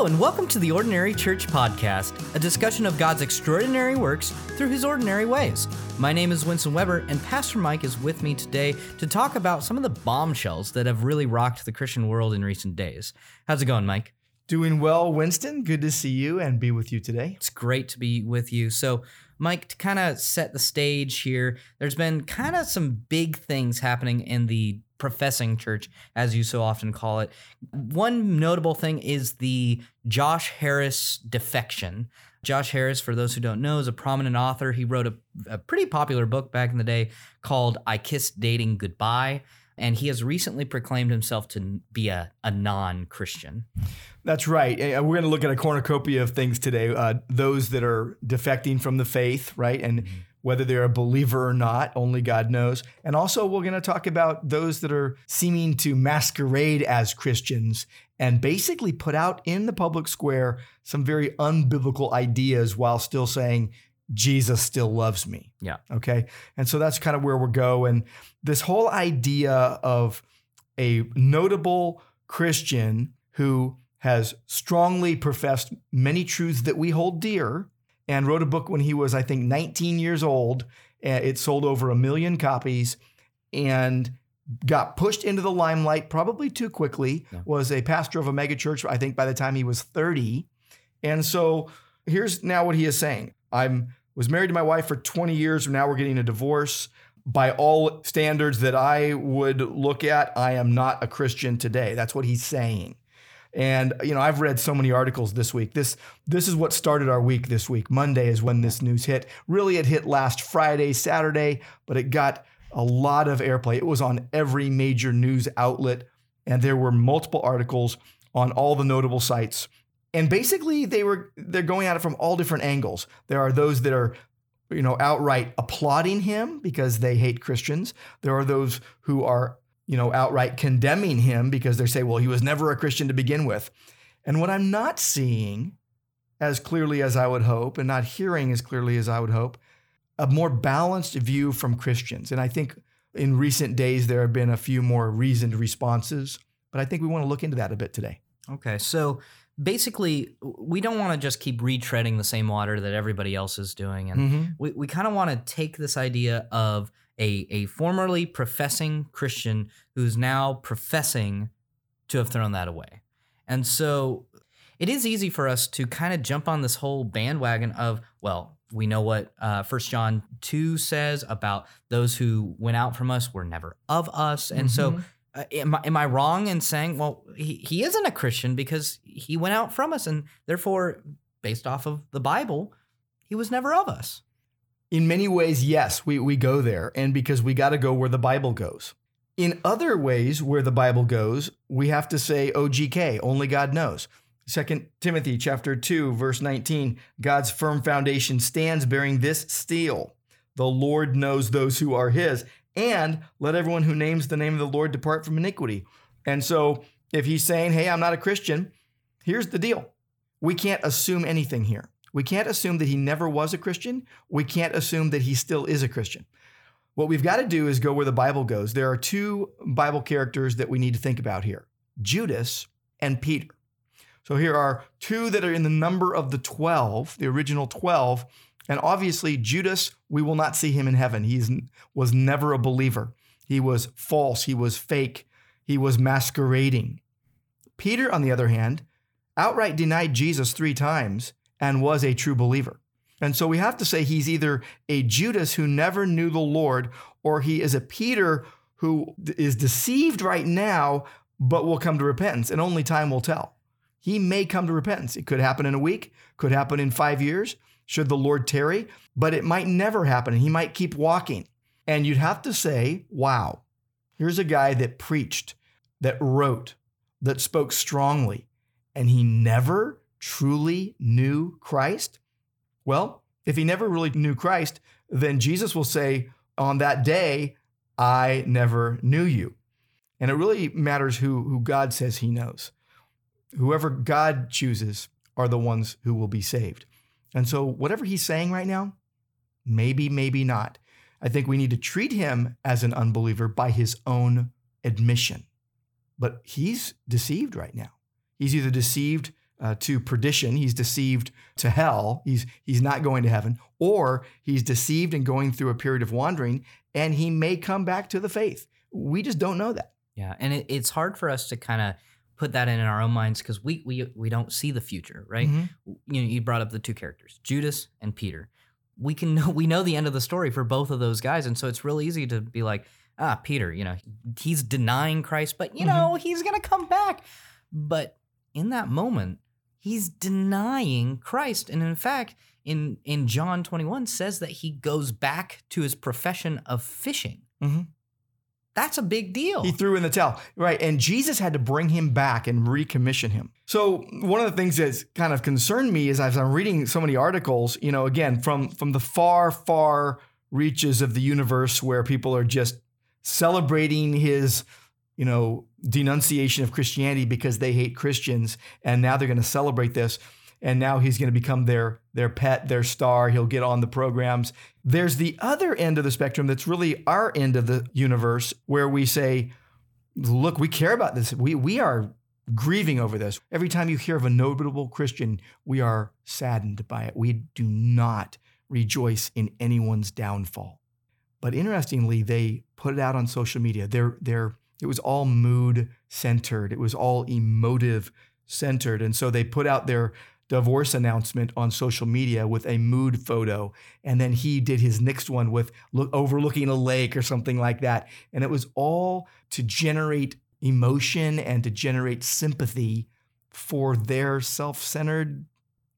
Hello, and welcome to the Ordinary Church Podcast, a discussion of God's extraordinary works through his ordinary ways. My name is Winston Weber, and Pastor Mike is with me today to talk about some of the bombshells that have really rocked the Christian world in recent days. How's it going, Mike? Doing well, Winston. Good to see you and be with you today. It's great to be with you. So, Mike, to kind of set the stage here, there's been kind of some big things happening in the professing church, as you so often call it. One notable thing is the Josh Harris defection. Josh Harris, for those who don't know, is a prominent author. He wrote a, a pretty popular book back in the day called I Kissed Dating Goodbye and he has recently proclaimed himself to be a, a non Christian. That's right. We're going to look at a cornucopia of things today. Uh, those that are defecting from the faith, right? And mm-hmm. Whether they're a believer or not, only God knows. And also, we're going to talk about those that are seeming to masquerade as Christians and basically put out in the public square some very unbiblical ideas while still saying, Jesus still loves me. Yeah. Okay. And so that's kind of where we'll go. And this whole idea of a notable Christian who has strongly professed many truths that we hold dear and wrote a book when he was, I think, 19 years old. Uh, it sold over a million copies and got pushed into the limelight probably too quickly, yeah. was a pastor of a megachurch, I think, by the time he was 30. And so here's now what he is saying I'm was married to my wife for 20 years. And now we're getting a divorce. By all standards that I would look at, I am not a Christian today. That's what he's saying. And you know, I've read so many articles this week. This this is what started our week this week. Monday is when this news hit. Really, it hit last Friday, Saturday, but it got a lot of airplay. It was on every major news outlet, and there were multiple articles on all the notable sites and basically they were they're going at it from all different angles. There are those that are you know outright applauding him because they hate Christians. There are those who are you know outright condemning him because they say well he was never a Christian to begin with. And what I'm not seeing as clearly as I would hope and not hearing as clearly as I would hope a more balanced view from Christians. And I think in recent days there have been a few more reasoned responses, but I think we want to look into that a bit today. Okay. So basically we don't want to just keep retreading the same water that everybody else is doing and mm-hmm. we, we kind of want to take this idea of a, a formerly professing christian who's now professing to have thrown that away and so it is easy for us to kind of jump on this whole bandwagon of well we know what uh, 1 john 2 says about those who went out from us were never of us and mm-hmm. so uh, am, I, am I wrong in saying, well, he, he isn't a Christian because he went out from us, and therefore, based off of the Bible, he was never of us? In many ways, yes, we, we go there, and because we got to go where the Bible goes. In other ways, where the Bible goes, we have to say oh, OGK, only God knows. Second Timothy chapter 2, verse 19, God's firm foundation stands bearing this steel. The Lord knows those who are his, and let everyone who names the name of the Lord depart from iniquity. And so if he's saying, hey, I'm not a Christian, here's the deal. We can't assume anything here. We can't assume that he never was a Christian. We can't assume that he still is a Christian. What we've got to do is go where the Bible goes. There are two Bible characters that we need to think about here Judas and Peter. So here are two that are in the number of the 12, the original 12, and obviously, Judas, we will not see him in heaven. He was never a believer. He was false. He was fake. He was masquerading. Peter, on the other hand, outright denied Jesus three times and was a true believer. And so we have to say he's either a Judas who never knew the Lord, or he is a Peter who is deceived right now, but will come to repentance, and only time will tell. He may come to repentance. It could happen in a week, could happen in five years, should the Lord tarry, but it might never happen. He might keep walking. And you'd have to say, wow, here's a guy that preached, that wrote, that spoke strongly, and he never truly knew Christ? Well, if he never really knew Christ, then Jesus will say on that day, I never knew you. And it really matters who, who God says he knows. Whoever God chooses are the ones who will be saved. And so, whatever he's saying right now, maybe, maybe not. I think we need to treat him as an unbeliever by his own admission. But he's deceived right now. He's either deceived uh, to perdition. He's deceived to hell. He's he's not going to heaven, or he's deceived and going through a period of wandering, and he may come back to the faith. We just don't know that. Yeah, and it, it's hard for us to kind of put that in in our own minds because we we we don't see the future, right? Mm-hmm. You know, you brought up the two characters, Judas and Peter. We can know we know the end of the story for both of those guys, and so it's real easy to be like, ah, Peter, you know, he's denying Christ, but you Mhm. know, he's gonna come back. But in that moment, he's denying Christ, and in fact, in in John twenty one says that he goes back to his profession of fishing. Mhm. That's a big deal. He threw in the towel. Right. And Jesus had to bring him back and recommission him. So one of the things that's kind of concerned me is as I'm reading so many articles, you know, again, from from the far, far reaches of the universe where people are just celebrating his, you know, denunciation of Christianity because they hate Christians. And now they're going to celebrate this. And now he's going to become their their pet, their star. He'll get on the programs. There's the other end of the spectrum that's really our end of the universe where we say, look, we care about this. We we are grieving over this. Every time you hear of a notable Christian, we are saddened by it. We do not rejoice in anyone's downfall. But interestingly, they put it out on social media. They're, they're, it was all mood centered. It was all emotive centered. And so they put out their divorce announcement on social media with a mood photo. And then he did his next one with look, overlooking a lake or something like that. And it was all to generate emotion and to generate sympathy for their self centered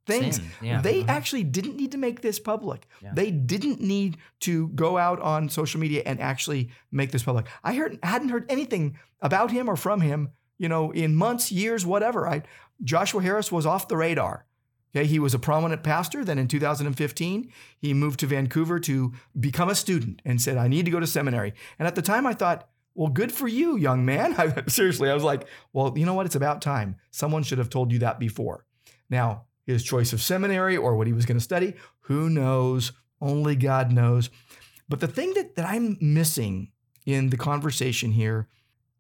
things. Yeah. They Mhm. actually didn't need to make this public. Yeah. They didn't need to go out on social media and actually make this public. I heard hadn't heard anything about him or from him, you know, in months, years, whatever. I Joshua Harris was off the radar. Okay, he was a prominent pastor. Then in 2015, he moved to Vancouver to become a student and said, "I need to go to seminary." And at the time, I thought, "Well, good for you, young man." I, seriously, I was like, "Well, you know what? It's about time. Someone should have told you that before." Now, his choice of seminary or what he was going to study, who knows? Only God knows. But the thing that, that I'm missing in the conversation here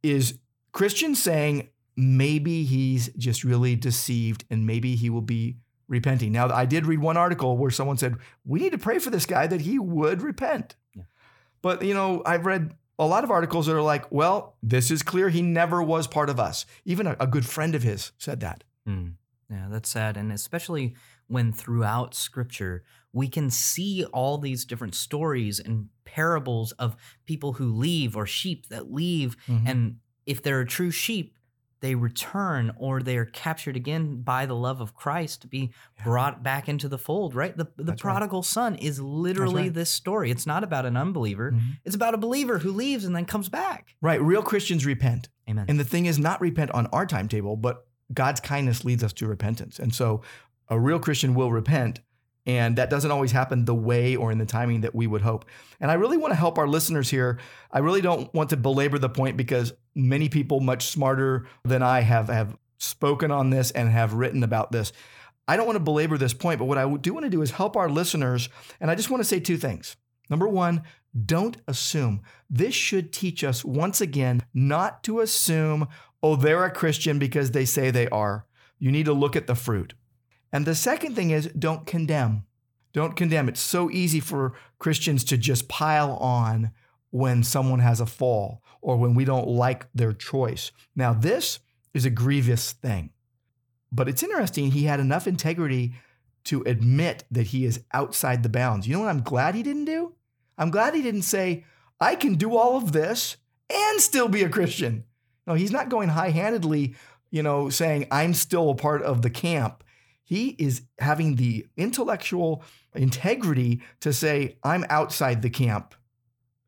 is Christians saying maybe he's just really deceived and maybe he will be repenting. Now, I did read one article where someone said, we need to pray for this guy that he would repent. Yeah. But, you know, I've read a lot of articles that are like, well, this is clear. He never was part of us. Even a, a good friend of his said that. Hmm. Yeah, that's sad. And especially when throughout scripture, we can see all these different stories and parables of people who leave or sheep that leave. Mhm. And if they're a true sheep, they return or they are captured again by the love of Christ to be Yeah. brought back into the fold, right? The, the That's right. prodigal son is literally right. this story. It's not about an unbeliever, Mhm. it's about a believer who leaves and then comes back. Right. Real Christians repent. Amen. And the thing is, not repent on our timetable, but God's kindness leads us to repentance. And so a real Christian will repent. And that doesn't always happen the way or in the timing that we would hope. And I really want to help our listeners here. I really don't want to belabor the point because many people much smarter than I have, have spoken on this and have written about this. I don't want to belabor this point, but what I do want to do is help our listeners. And I just want to say two things. Number one, don't assume. This should teach us once again not to assume, oh, they're a Christian because they say they are. You need to look at the fruit. And the second thing is don't condemn. Don't condemn. It's so easy for Christians to just pile on when someone has a fall or when we don't like their choice. Now, this is a grievous thing. But it's interesting, he had enough integrity to admit that he is outside the bounds. You know what I'm glad he didn't do? I'm glad he didn't say, I can do all of this and still be a Christian. No, he's not going high handedly, you know, saying, I'm still a part of the camp. He is having the intellectual integrity to say, I'm outside the camp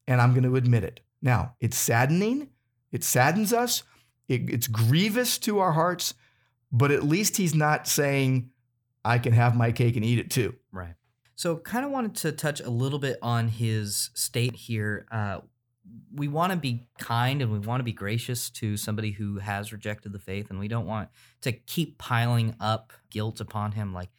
and I'm going to admit it. Now, it's saddening. It saddens us. It, it's grievous to our hearts, but at least he's not saying, I can have my cake and eat it too. Right. So, kind of wanted to touch a little bit on his state here. Uh, we want to be kind and we want to be gracious to somebody who has rejected the faith, and we don't want to keep piling up guilt upon him. Like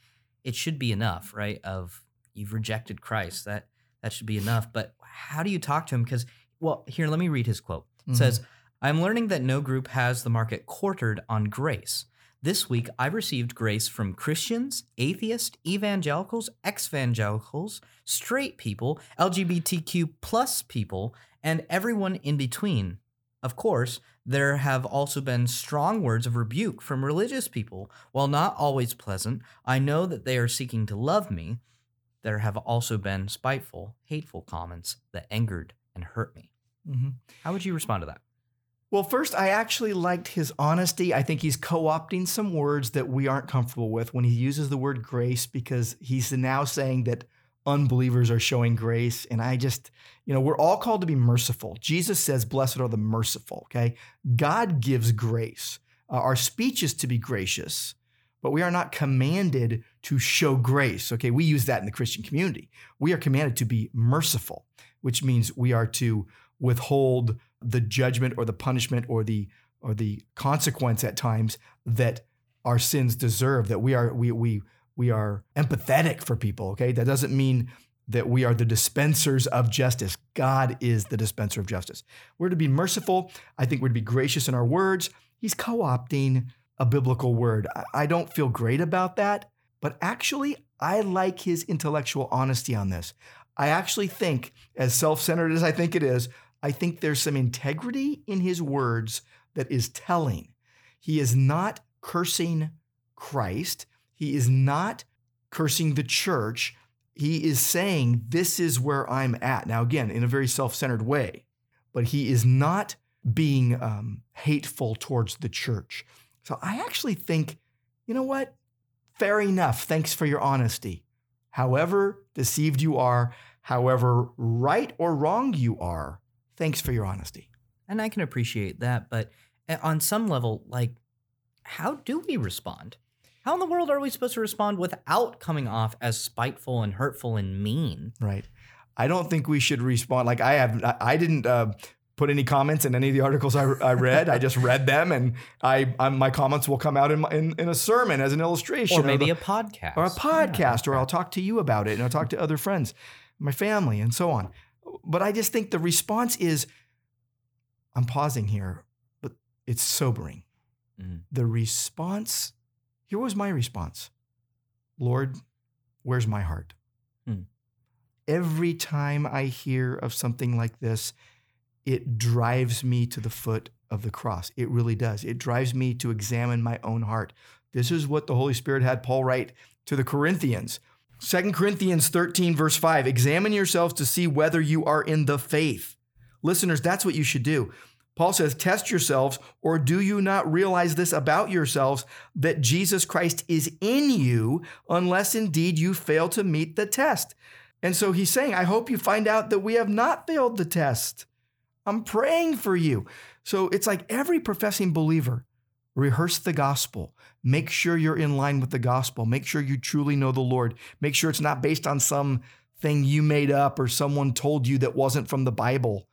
it should be enough, right? Of you've rejected Christ. That that should be enough. But how do you talk to him? Because well, here, let me read his quote. It Mhm. says, "I'm learning that no group has the market quartered on grace." This week, I received grace from Christians, atheists, evangelicals, ex-evangelicals, straight people, LGBTQ plus people, and everyone in between. Of course, there have also been strong words of rebuke from religious people. While not always pleasant, I know that they are seeking to love me. There have also been spiteful, hateful comments that angered and hurt me. Mm-hmm. How would you respond to that? Well, first, I actually liked his honesty. I think he's co opting some words that we aren't comfortable with when he uses the word grace because he's now saying that unbelievers are showing grace. And I just, you know, we're all called to be merciful. Jesus says, Blessed are the merciful, okay? God gives grace. Uh, our speech is to be gracious, but we are not commanded to show grace, okay? We use that in the Christian community. We are commanded to be merciful, which means we are to withhold the judgment or the punishment or the or the consequence at times that our sins deserve that we are we we we are empathetic for people okay? That doesn't mean that we are the dispensers of justice. God is the dispenser of justice. We're to be merciful. I think we're to be gracious in our words. He's co-opting a biblical word. I don't feel great about that but actually i like his intellectual honesty on this. I actually think as self-centered as i think it is I think there's some integrity in his words that is telling. He is not cursing Christ, he is not cursing the church. He is saying, This is where I'm at. Now, again, in a very self centered way, but he is not being um, hateful towards the church. So I actually think, you know what? Fair enough. Thanks for your honesty. However deceived you are, however right or wrong you are, Thanks for your honesty. And I can appreciate that. But eh, on some level, like, how do we respond? How in the world are we supposed to respond without coming off as spiteful and hurtful and mean? Right. I don't think we should respond. Like I have, I didn't uh, put any comments in any of the articles I, I read. I just read them, and I I'm, my comments will come out in, my, in, in a sermon as an illustration, or maybe a podcast, or a podcast, yeah. or I'll talk to you about it, and I'll talk to other friends, my family, and so on. But I just think the response is I'm pausing here, but it's sobering. Mm. The response, here was my response Lord, where's my heart? Mm. Every time I hear of something like this, it drives me to the foot of the cross. It really does. It drives me to examine my own heart. This is what the Holy Spirit had Paul write to the Corinthians. 2 Corinthians 13, verse 5 Examine yourselves to see whether you are in the faith. Listeners, that's what you should do. Paul says, Test yourselves, or do you not realize this about yourselves, that Jesus Christ is in you, unless indeed you fail to meet the test? And so he's saying, I hope you find out that we have not failed the test. I'm praying for you. So it's like every professing believer rehearse the gospel. Make sure you're in line with the gospel. Make sure you truly know the Lord. Make sure it's not based on some thing you made up or someone told you that wasn't from the Bible.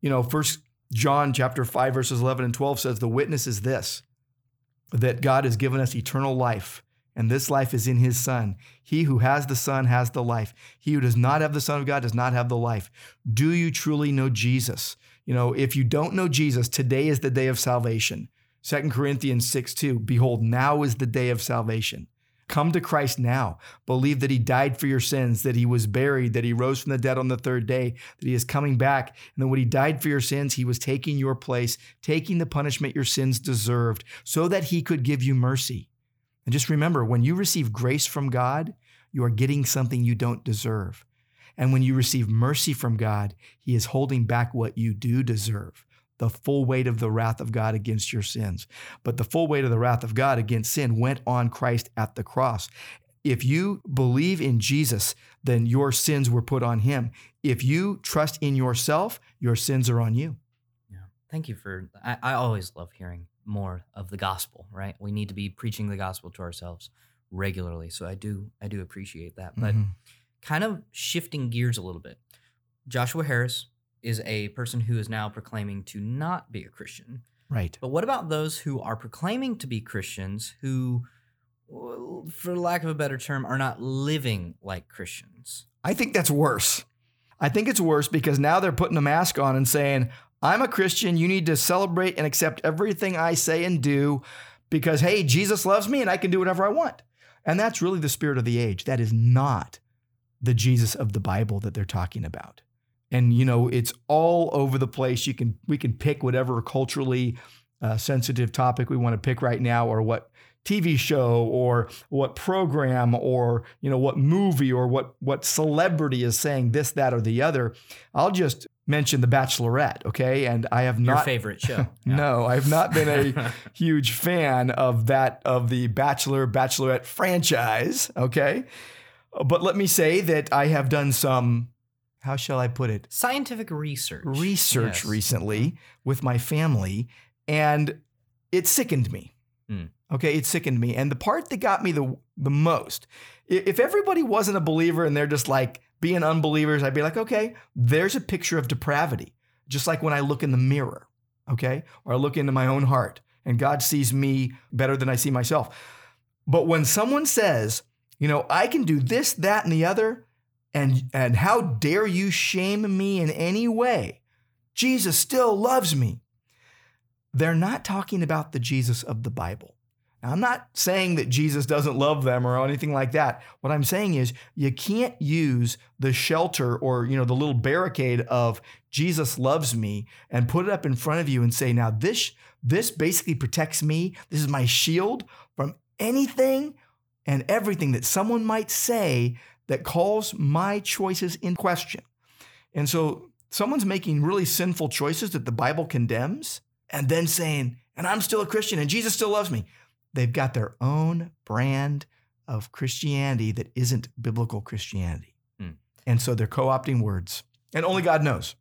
You know, first John chapter 5 verses 11 and 12 says the witness is this that God has given us eternal life and this life is in his son. He who has the son has the life. He who does not have the son of God does not have the life. Do you truly know Jesus? You know, if you don't know Jesus, today is the day of salvation. 2 Corinthians 6 2, behold, now is the day of salvation. Come to Christ now. Believe that he died for your sins, that he was buried, that he rose from the dead on the third day, that he is coming back. And that when he died for your sins, he was taking your place, taking the punishment your sins deserved, so that he could give you mercy. And just remember, when you receive grace from God, you are getting something you don't deserve. And when you receive mercy from God, he is holding back what you do deserve the full weight of the wrath of God against your sins. But the full weight of the wrath of God against sin went on Christ at the cross. If you believe in Jesus, then your sins were put on him. If you trust in yourself, your sins are on you. Yeah. Thank you for I, I always love hearing more of the gospel, right? We need to be preaching the gospel to ourselves regularly. So I do I do appreciate that. But mm-hmm. kind of shifting gears a little bit. Joshua Harris, is a person who is now proclaiming to not be a Christian. Right. But what about those who are proclaiming to be Christians who, for lack of a better term, are not living like Christians? I think that's worse. I think it's worse because now they're putting a mask on and saying, I'm a Christian. You need to celebrate and accept everything I say and do because, hey, Jesus loves me and I can do whatever I want. And that's really the spirit of the age. That is not the Jesus of the Bible that they're talking about. And you know, it's all over the place. You can we can pick whatever culturally uh, sensitive topic we want to pick right now, or what TV show, or what program, or you know, what movie, or what what celebrity is saying this, that, or the other. I'll just mention The Bachelorette, okay? And I have not Your favorite show. Yeah. no, I've not been a huge fan of that of the Bachelor Bachelorette franchise, okay? But let me say that I have done some how shall I put it? Scientific research. Research Yes. recently with my family and it sickened me. Hmm. Okay, it sickened me. And the part that got me the the most, if everybody wasn't a believer and they're just like being unbelievers, I'd be like, okay, there's a picture of depravity. Just like when I look in the mirror, okay? Or I look into my own heart and God sees me better than I see myself. But when someone says, you know, I can do this, that, and the other, and and how dare you shame me in any way? Jesus still loves me. They're not talking about the Jesus of the Bible. Now, I'm not saying that Jesus doesn't love them or anything like that. What I'm saying is you can't use the shelter or you know the little barricade of Jesus loves me and put it up in front of you and say, now this this basically protects me. This is my shield from anything and everything that someone might say that calls my choices in question. And so someone's making really sinful choices that the Bible condemns and then saying, and I'm still a Christian and Jesus still loves me. They've got their own brand of Christianity that isn't biblical Christianity. Hmm. And so they're co opting words. And only God knows.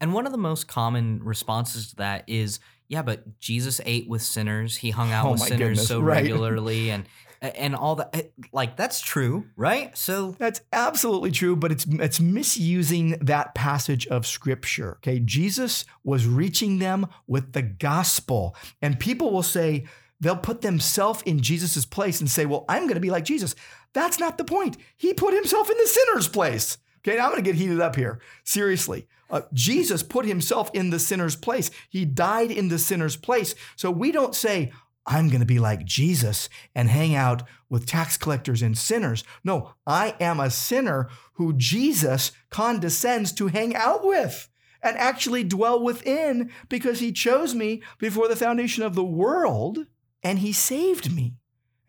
And one of the most common responses to that is, yeah, but Jesus ate with sinners. He hung out Oh with sinners goodness, so right. regularly and and all that. Like that's true, right? So That's absolutely true, but it's it's misusing that passage of scripture. Okay, Jesus was reaching them with the gospel, and people will say they'll put themselves in Jesus's place and say, "Well, I'm going to be like Jesus." That's not the point. He put himself in the sinner's place. Okay, now I'm going to get heated up here. Seriously. Uh, Jesus put himself in the sinner's place. He died in the sinner's place. So we don't say, I'm going to be like Jesus and hang out with tax collectors and sinners. No, I am a sinner who Jesus condescends to hang out with and actually dwell within because he chose me before the foundation of the world and he saved me.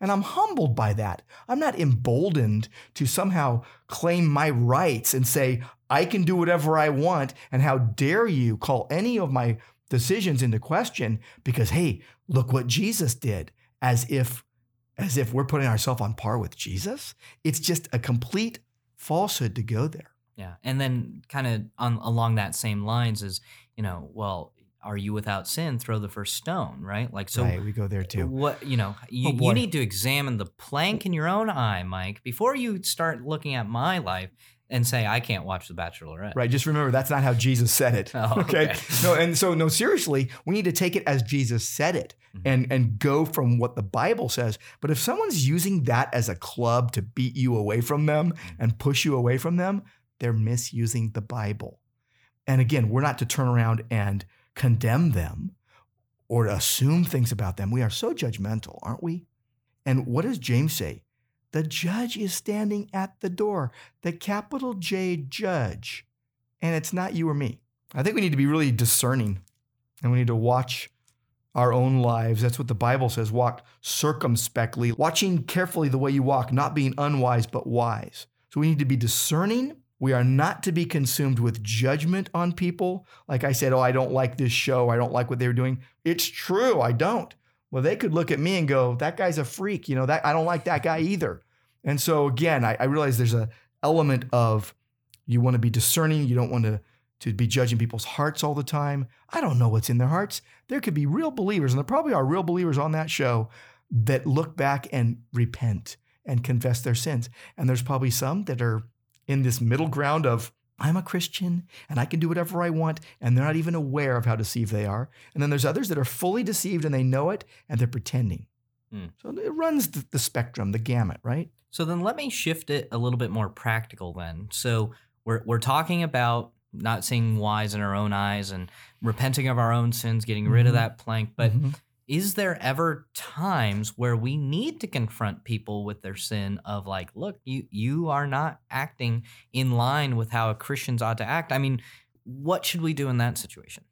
And I'm humbled by that. I'm not emboldened to somehow claim my rights and say, I can do whatever I want. And how dare you call any of my decisions into question because, hey, look what Jesus did, as if as if we're putting ourselves on par with Jesus. It's just a complete falsehood to go there. yeah, and then kind of on along that same lines is, you know, well, are you without sin? Throw the first stone, right? Like so. right, we go there too. What you know, you, Oh, you need to examine the plank in your own eye, Mike, before you start looking at my life and say I can't watch The Bachelorette. Right. Just remember that's not how Jesus said it. Oh, okay? okay. No, and so no, seriously, we need to take it as Jesus said it Mhm. and and go from what the Bible says. But if someone's using that as a club to beat you away from them and push you away from them, they're misusing the Bible. And again, we're not to turn around and condemn them or to assume things about them. We are so judgmental, aren't we? And what does James say? The judge is standing at the door, the capital J judge. And it's not you or me. I think we need to be really discerning and we need to watch our own lives. That's what the Bible says walk circumspectly, watching carefully the way you walk, not being unwise, but wise. So we need to be discerning. We are not to be consumed with judgment on people. Like I said, oh, I don't like this show. I don't like what they're doing. It's true. I don't. Well, they could look at me and go, that guy's a freak. You know, that I don't like that guy either. And so again, I, I realize there's a element of you want to be discerning. You don't want to to be judging people's hearts all the time. I don't know what's in their hearts. There could be real believers, and there probably are real believers on that show that look back and repent and confess their sins. And there's probably some that are in this middle ground of I'm a Christian and I can do whatever I want, and they're not even aware of how deceived they are. And then there's others that are fully deceived and they know it and they're pretending. Hmm. So it runs the, spectrum, the gamut, right? So then let me shift it a little bit more practical then. So we're we're talking about not seeing wise in our own eyes and repenting of our own sins, getting rid of Mhm. that plank, but Mhm. Is there ever times where we need to confront people with their sin of like look you you are not acting in line with how a christians ought to act. I mean what should we do in that situation?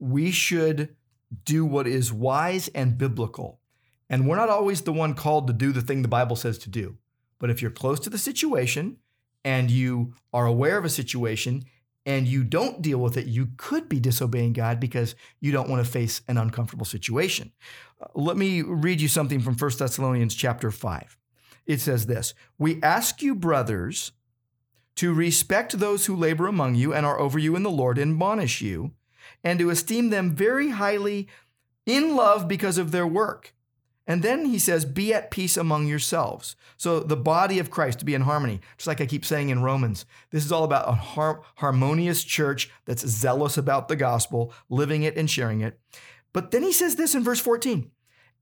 We should do what is wise and biblical. And we're not always the one called to do the thing the bible says to do. But if you're close to the situation and you are aware of a situation and you don't deal with it, you could be disobeying God because you don't want to face an uncomfortable situation. Uh, let me read you something from 1 Thessalonians chapter 5. It says this We ask you, brothers, to respect those who labor among you and are over you in the Lord, and admonish you, and to esteem them very highly in love because of their work. And then he says, Be at peace among yourselves. So the body of Christ to be in harmony, just like I keep saying in Romans. This is all about a har- harmonious church that's zealous about the gospel, living it and sharing it. But then he says this in verse 14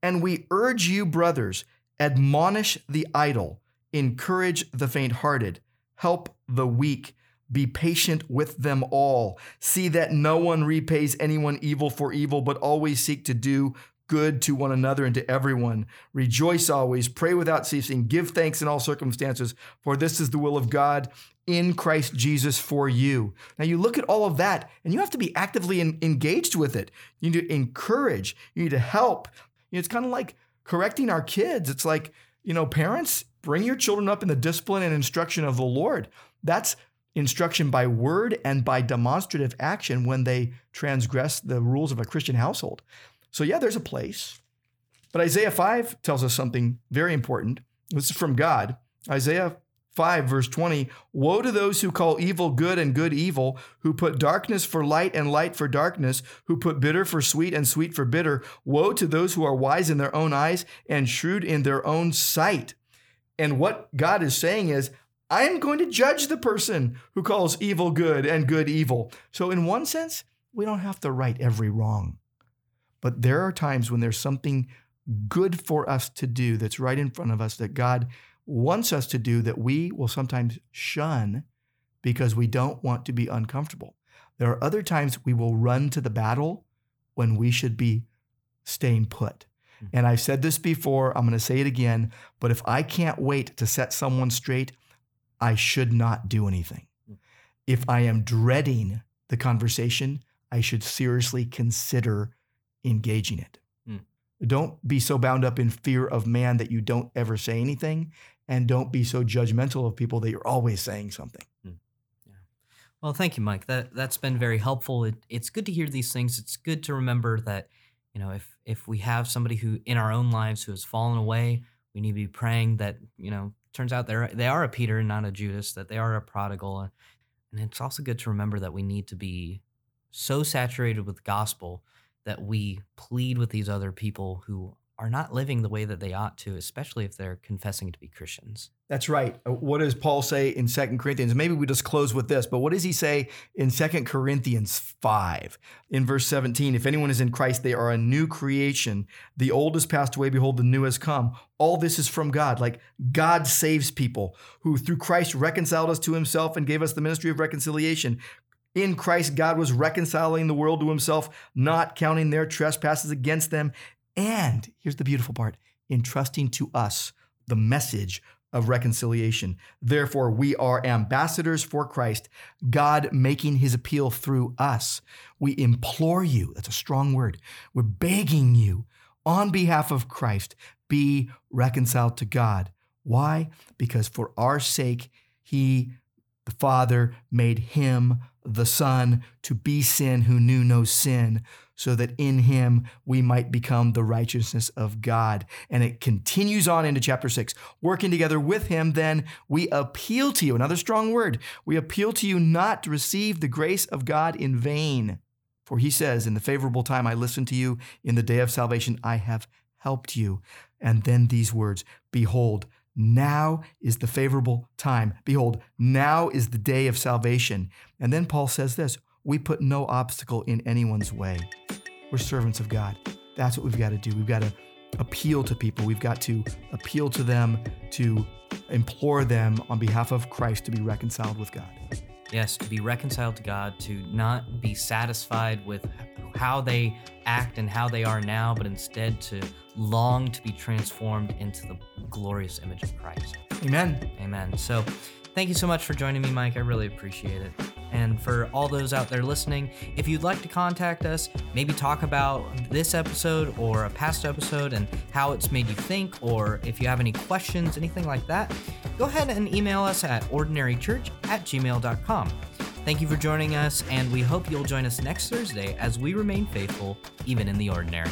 And we urge you, brothers, admonish the idle, encourage the faint hearted, help the weak. Be patient with them all. See that no one repays anyone evil for evil, but always seek to do good to one another and to everyone. Rejoice always, pray without ceasing, give thanks in all circumstances, for this is the will of God in Christ Jesus for you. Now you look at all of that and you have to be actively in, engaged with it. You need to encourage, you need to help. You know, it's kind of like correcting our kids. It's like, you know, parents, bring your children up in the discipline and instruction of the Lord. That's instruction by word and by demonstrative action when they transgress the rules of a Christian household. So, yeah, there's a place. But Isaiah 5 tells us something very important. This is from God. Isaiah 5, verse 20 Woe to those who call evil good and good evil, who put darkness for light and light for darkness, who put bitter for sweet and sweet for bitter. Woe to those who are wise in their own eyes and shrewd in their own sight. And what God is saying is, I'm going to judge the person who calls evil good and good evil. So, in one sense, we don't have to right every wrong. But there are times when there's something good for us to do that's right in front of us that God wants us to do that we will sometimes shun because we don't want to be uncomfortable. There are other times we will run to the battle when we should be staying put. Hmm. And I've said this before, I'm going to say it again, but if I can't wait to set someone straight, I should not do anything. Hmm. If I am dreading the conversation, I should seriously consider engaging it. Mm. Don't be so bound up in fear of man that you don't ever say anything, and don't be so judgmental of people that you're always saying something. Mm. Yeah. Well, thank you, Mike. That that's been very helpful. It, it's good to hear these things. It's good to remember that you know if if we have somebody who in our own lives who has fallen away, we need to be praying that you know turns out they're they are a Peter and not a Judas, that they are a prodigal, and it's also good to remember that we need to be so saturated with gospel that we plead with these other people who are not living the way that they ought to, especially if they're confessing to be Christians. That's right. Uh, what does Paul say in Second Corinthians? Maybe we just close with this, but what does he say in Second Corinthians 5? In verse 17, if anyone is in Christ, they are a new creation. The old has passed away, behold, the new has come. All this is from God. Like God saves people who through Christ reconciled us to himself and gave us the ministry of reconciliation. In Christ, God was reconciling the world to himself, not counting their trespasses against them. And here's the beautiful part entrusting to us the message of reconciliation. Therefore, we are ambassadors for Christ, God making his appeal through us. We implore you, that's a strong word. We're begging you on behalf of Christ, be reconciled to God. Why? Because for our sake, he, the Father, made him the Son to be sin who knew no sin, so that in him we might become the righteousness of God. And it continues on into chapter six. Working together with him, then we appeal to you, another strong word, we appeal to you not to receive the grace of God in vain. For he says, In the favorable time I listened to you, in the day of salvation I have helped you. And then these words Behold, now is the favorable time. Behold, now is the day of salvation. And then Paul says this we put no obstacle in anyone's way. We're servants of God. That's what we've got to do. We've got to appeal to people. We've got to appeal to them, to implore them on behalf of Christ to be reconciled with God. Yes, to be reconciled to God, to not be satisfied with how they act and how they are now, but instead to long to be transformed into the glorious image of Christ. Amen. Amen. So, thank you so much for joining me, Mike. I really appreciate it. And for all those out there listening, if you'd like to contact us, maybe talk about this episode or a past episode and how it's made you think, or if you have any questions, anything like that, go ahead and email us at ordinarychurch at gmail.com. Thank you for joining us, and we hope you'll join us next Thursday as we remain faithful, even in the ordinary.